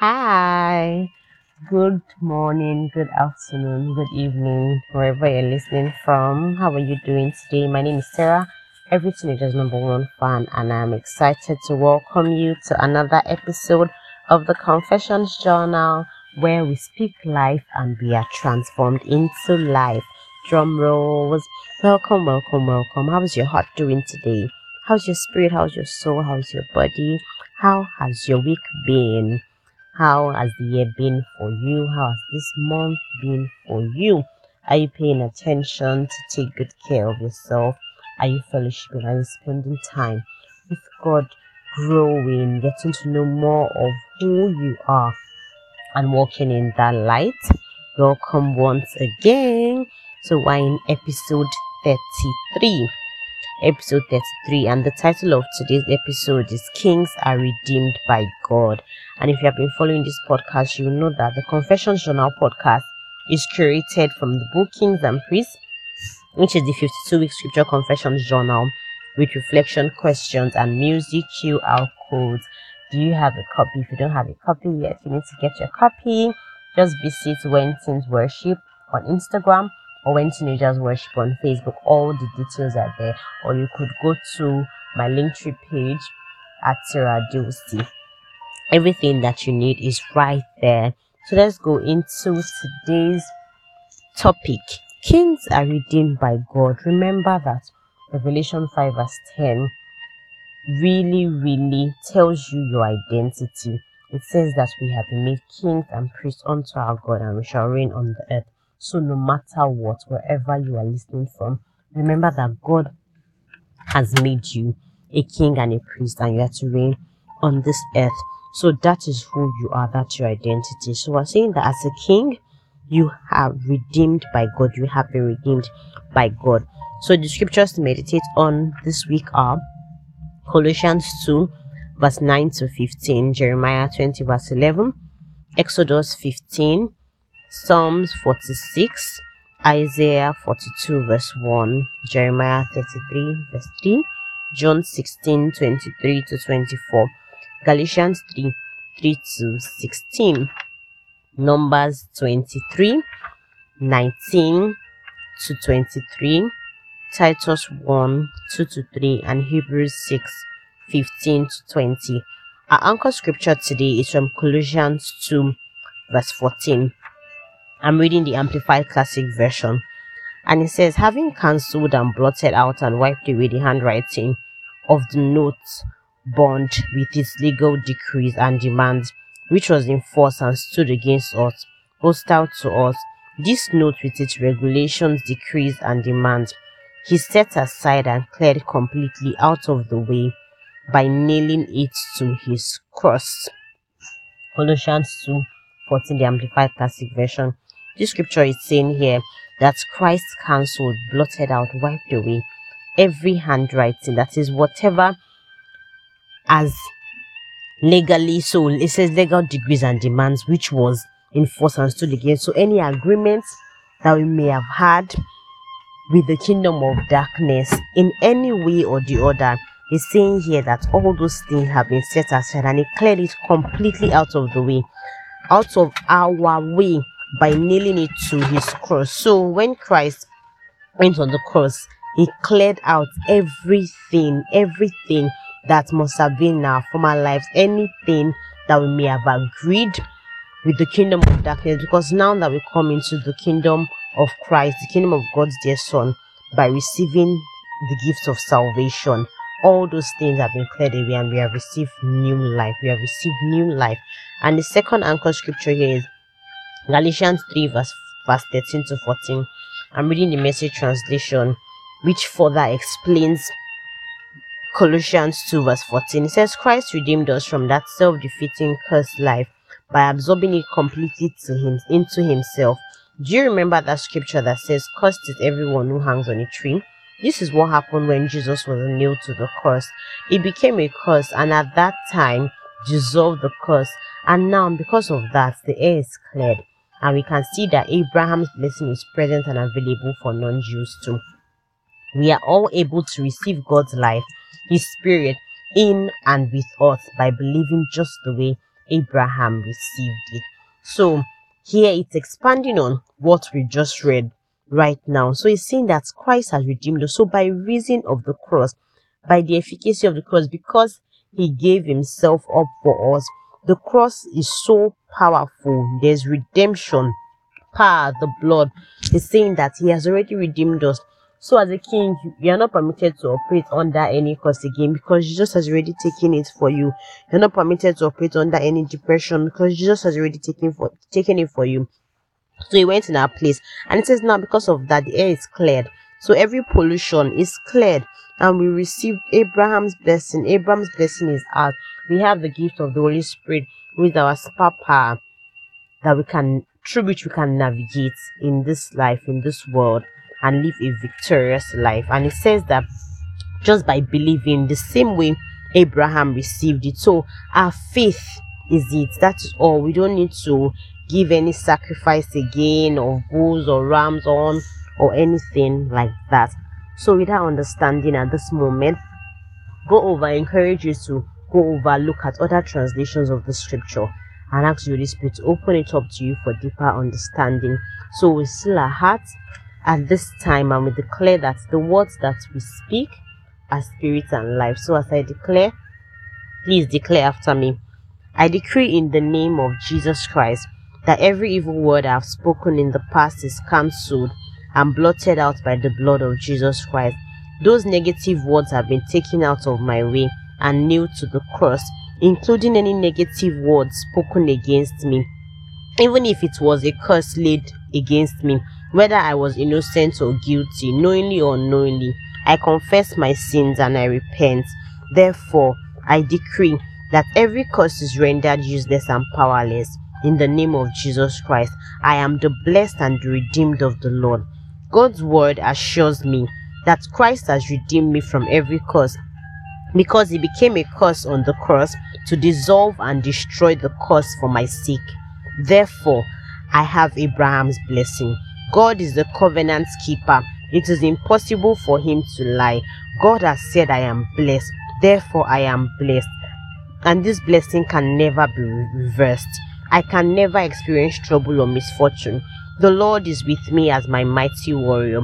Hi, good morning, good afternoon, good evening, wherever you're listening from. How are you doing today? My name is Sarah, every teenager's number one fan, and I'm excited to welcome you to another episode of the Confessions Journal where we speak life and we are transformed into life. Drum rolls. Welcome, welcome, welcome. How's your heart doing today? How's your spirit? How's your soul? How's your body? How has your week been? How has the year been for you? How has this month been for you? Are you paying attention to take good care of yourself? Are you fellowshipping? Are you spending time with God, growing, getting to know more of who you are and walking in that light? Welcome once again. We're in episode 33 episode 33 and the title of today's episode is kings are redeemed by god. And if you have been following this podcast you know that the confessions journal podcast is curated from the book kings and priests which is the 52 week scripture confessions journal with reflection questions and music qr codes. Do you have a copy? If you don't have a copy yet you need to get your copy. Just visit when teens worship on instagram or when teenagers worship on Facebook. All the details are there. Or you could go to my Linktree page at Sarah Dulcie. Everything that you need is right there. So let's go into today's topic. Kings are redeemed by God. Remember that Revelation 5 verse 10 really, really tells you your identity. It says that we have been made kings and priests unto our God and we shall reign on the earth. So, no matter what, wherever you are listening from, remember that God has made you a king and a priest, and you are to reign on this earth. So, that is who you are, that's your identity. So, we're saying that as a king, you have redeemed by God, you have been redeemed by God. So, the scriptures to meditate on this week are Colossians 2, verse 9 to 15, Jeremiah 20, verse 11, Exodus 15, Psalms 46, Isaiah 42, verse 1, Jeremiah 33, verse 3, John 16, 23 to 24, Galatians 3, 3 to 16, Numbers 23, 19 to 23, Titus 1, 2 to 3, and Hebrews 6, 15 to 20. Our anchor scripture today is from Colossians 2, verse 14. I'm reading the Amplified Classic Version. And it says, having cancelled and blotted out and wiped away the handwriting of the notes bond with its legal decrees and demands, which was in force and stood against us, hostile to us, this note with its regulations, decrees, and demands, he set aside and cleared completely out of the way by nailing it to his cross. Colossians 2 14, the Amplified Classic Version. This scripture is saying here that Christ cancelled, blotted out, wiped away every handwriting, that is, whatever as legally so it says legal degrees and demands which was enforced and stood against. So any agreements that we may have had with the kingdom of darkness in any way or the other is saying here that all those things have been set aside and he cleared it completely out of the way out of our way by nailing it to his cross. So when Christ went on the cross, he cleared out everything, everything that must have been in our former lives, anything that we may have agreed with the kingdom of darkness. Because now that we come into the kingdom of Christ, the kingdom of God's dear Son, by receiving the gift of salvation, all those things have been cleared away and we have received new life. We have received new life. And the second anchor scripture here is Galatians 3, verse, verse 13 to 14. I'm reading the message translation, which further explains Colossians 2, verse 14. It says, Christ redeemed us from that self defeating cursed life by absorbing it completely to him into himself. Do you remember that scripture that says, Cursed is everyone who hangs on a tree? This is what happened when Jesus was nailed to the cross. It became a curse, and at that time dissolved the curse. And now, because of that, the air is cleared and we can see that Abraham's blessing is present and available for non Jews too. We are all able to receive God's life, His Spirit, in and with us by believing just the way Abraham received it. So here it's expanding on what we just read right now. So it's saying that Christ has redeemed us. So by reason of the cross, by the efficacy of the cross, because he gave himself up for us, the cross is so powerful. There's redemption, power, the blood. Is saying that he has already redeemed us. So as a king, you are not permitted to operate under any curse again because Jesus has already taken it for you. You're not permitted to operate under any depression because Jesus has already taken for taken it for you. So he went in our place. And it says now because of that the air is cleared. So every pollution is cleared. And we received Abraham's blessing. Abraham's blessing is ours. We have the gift of the Holy Spirit with our super power that we can through which we can navigate in this life, in this world and live a victorious life. And it says that just by believing the same way Abraham received it. So our faith is it. That is all. We don't need to give any sacrifice again of bulls or rams on or anything like that. So without understanding at this moment, go over, I encourage you to go over, look at other translations of the scripture and ask Holy Spirit to open it up to you for deeper understanding. So we still our hearts at this time and we declare that the words that we speak are spirit and life. So as I declare, please declare after me. I decree in the name of Jesus Christ that every evil word I have spoken in the past is cancelled and blotted out by the blood of Jesus Christ. Those negative words have been taken out of my way and nailed to the cross, including any negative words spoken against me, even if it was a curse laid against me whether I was innocent or guilty, knowingly or unknowingly. I confess my sins and I repent. Therefore, I decree that every curse is rendered useless and powerless. In the name of Jesus Christ, I am the blessed and the redeemed of the Lord. God's word assures me that Christ has redeemed me from every curse because he became a curse on the cross to dissolve and destroy the curse for my sake. Therefore, I have Abraham's blessing. God is the covenant keeper. It is impossible for him to lie. God has said, I am blessed. Therefore, I am blessed. And this blessing can never be reversed. I can never experience trouble or misfortune. The Lord is with me as my mighty warrior.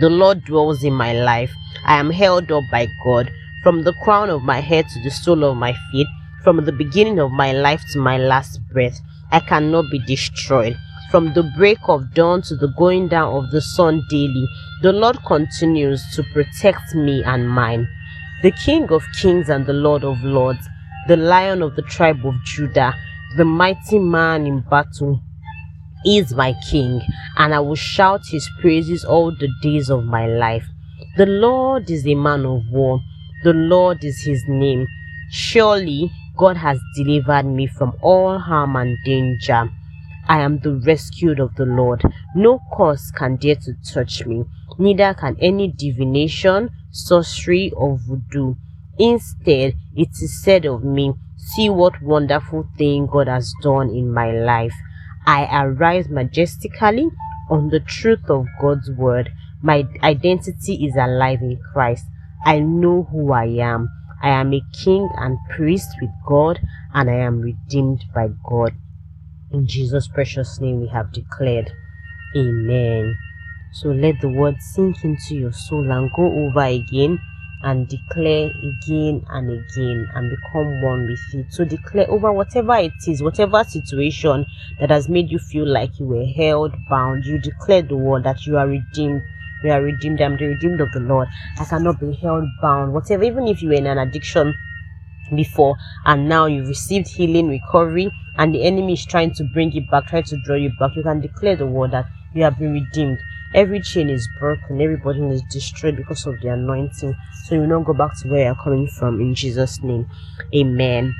The Lord dwells in my life. I am held up by God. From the crown of my head to the sole of my feet, from the beginning of my life to my last breath, I cannot be destroyed from the break of dawn to the going down of the sun daily. The Lord continues to protect me and mine. The King of kings and the Lord of lords, the Lion of the tribe of Judah, the mighty man in battle, is my King, and I will shout his praises all the days of my life. The Lord is a man of war, the Lord is his name. Surely God has delivered me from all harm and danger. I am the rescued of the Lord. No curse can dare to touch me, neither can any divination, sorcery, or voodoo. Instead, it is said of me, See what wonderful thing God has done in my life. I arise majestically on the truth of God's word. My identity is alive in Christ. I know who I am. I am a king and priest with God, and I am redeemed by God. In Jesus' precious name, we have declared, Amen. So let the word sink into your soul and go over again and declare again and again and become one with it. So declare over whatever it is, whatever situation that has made you feel like you were held bound. You declare the word that you are redeemed. You are redeemed. I'm the redeemed of the Lord. I cannot be held bound. Whatever, even if you were in an addiction before and now you've received healing, recovery, and the enemy is trying to bring it back, trying to draw you back, you can declare the word that you have been redeemed. Every chain is broken, every is destroyed because of the anointing. So you will not go back to where you're coming from in Jesus' name. Amen.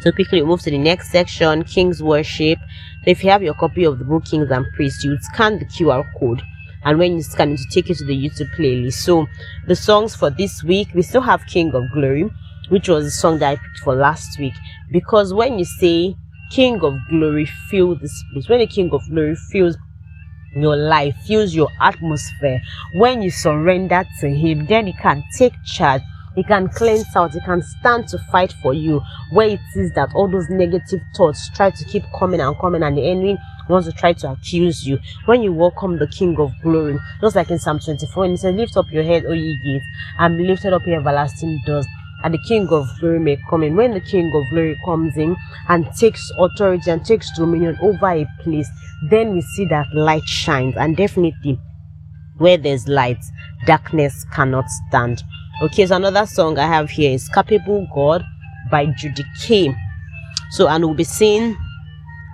So quickly move to the next section, King's Worship. So if you have your copy of the book Kings and Priests, you would scan the QR code and when you scan it to take you to the YouTube playlist. So the songs for this week, we still have King of Glory, which was the song that I picked for last week. Because when you say King of Glory, fill this place, when the King of Glory fills your life, fills your atmosphere, when you surrender to Him, then He can take charge. He can cleanse out. He can stand to fight for you. Where it is that all those negative thoughts try to keep coming and coming, and the enemy wants to try to accuse you. When you welcome the King of Glory, just like in Psalm 24, and he says, Lift up your head, O ye gates, and be lifted up your everlasting doors and the King of Glory may come in. When the King of Glory comes in and takes authority and takes dominion over a place, then we see that light shines. And definitely, where there's light, darkness cannot stand. Okay, so another song I have here is Capable God by Judy K. So, and we'll be seeing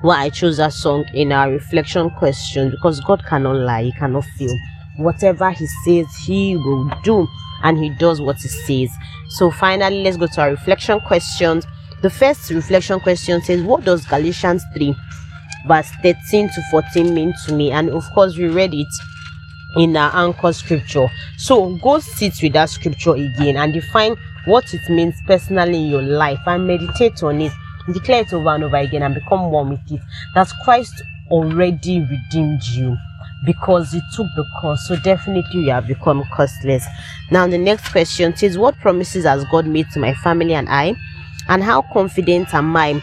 why I chose that song in our reflection question because God cannot lie, He cannot fail. Whatever He says, He will do and he does what he says. So finally, let's go to our reflection questions. The first reflection question says, What does Galatians 3, verse 13 to 14 mean to me? And of course, we read it in our anchor scripture. So go sit with that scripture again and define what it means personally in your life and meditate on it. Declare it over and over again and become one with it. That Christ already redeemed you because you took the course. So definitely you have become costless. Now the next question says, What promises has God made to my family and I? And how confident am I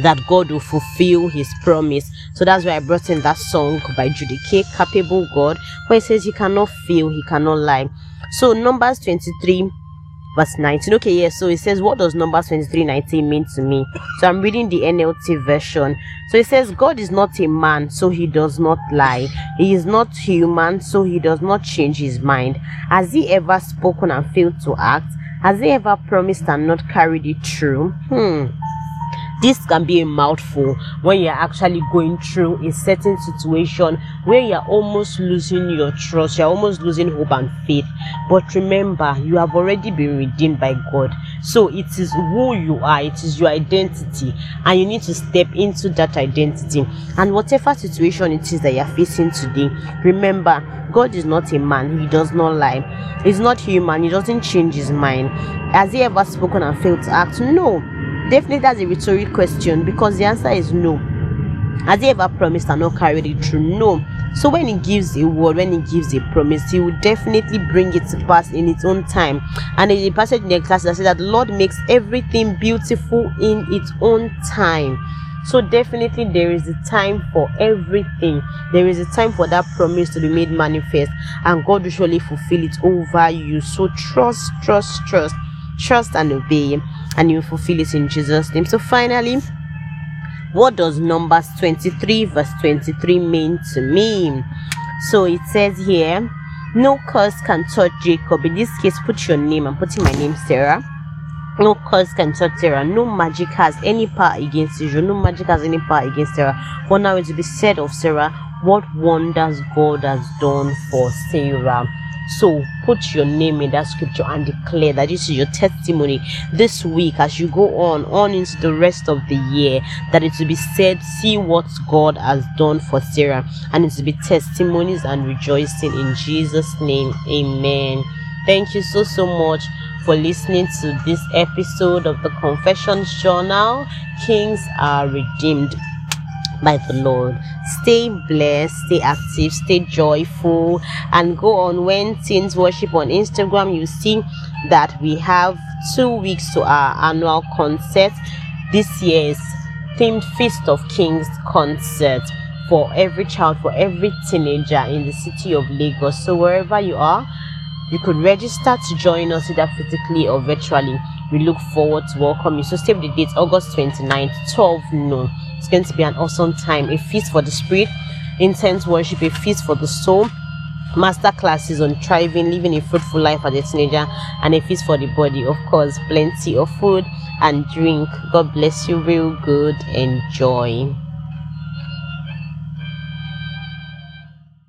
that God will fulfill his promise? So that's why I brought in that song by Judy K, Capable God, where it says he cannot fail, he cannot lie. So Numbers 23 verse 19. Okay, yes. So it says, What does Numbers 23 19 mean to me? So I'm reading the NLT version. So it says, God is not a man, so he does not lie. He is not human, so he does not change his mind. Has he ever spoken and failed to act? Has he ever promised and not carried it through? Hmm this can be a mouthful when you're actually going through a certain situation where you're almost losing your trust, you're almost losing hope and faith. But remember, you have already been redeemed by God. So it is who you are, it is your identity, and you need to step into that identity. And whatever situation it is that you're facing today, remember, God is not a man, He does not lie. He's not human, He doesn't change His mind. Has He ever spoken and failed to act? No Definitely that's a rhetoric question because the answer is no. Has he ever promised and not carried it through? No. So when he gives a word, when he gives a promise, he will definitely bring it to pass in its own time. And in the passage in the class that says that the Lord makes everything beautiful in its own time. So definitely there is a time for everything. There is a time for that promise to be made manifest, and God will surely fulfill it over you. So trust, trust, trust, trust and obey and you fulfill it in Jesus' name. So finally, what does Numbers 23 verse 23 mean to me? So it says here, no curse can touch Jacob. In this case, put your name. I'm putting my name, Sarah. No curse can touch Sarah. No magic has any power against Israel. No magic has any power against Sarah. For now it will be said of Sarah, what wonders God has done for Sarah. So put your name in that scripture and declare that this is your testimony this week as you go on, on into the rest of the year, that it will be said, see what God has done for Sarah, and it will be testimonies and rejoicing in Jesus' name. Amen. Thank you so so much for listening to this episode of the Confessions Journal. Kings are redeemed by the Lord. Stay blessed, stay active, stay joyful, and go on when Teens Worship on Instagram. You see that we have two weeks to our annual concert. This year's themed Feast of Kings concert for every child, for every teenager in the city of Lagos. So wherever you are, you could register to join us either physically or virtually. We look forward to welcome you. So save the date August 29th, 12 noon. It's going to be an awesome time. A feast for the spirit, intense worship, a feast for the soul. Master classes on thriving, living a fruitful life as a teenager, and a feast for the body. Of course, plenty of food and drink. God bless you, real good. Enjoy.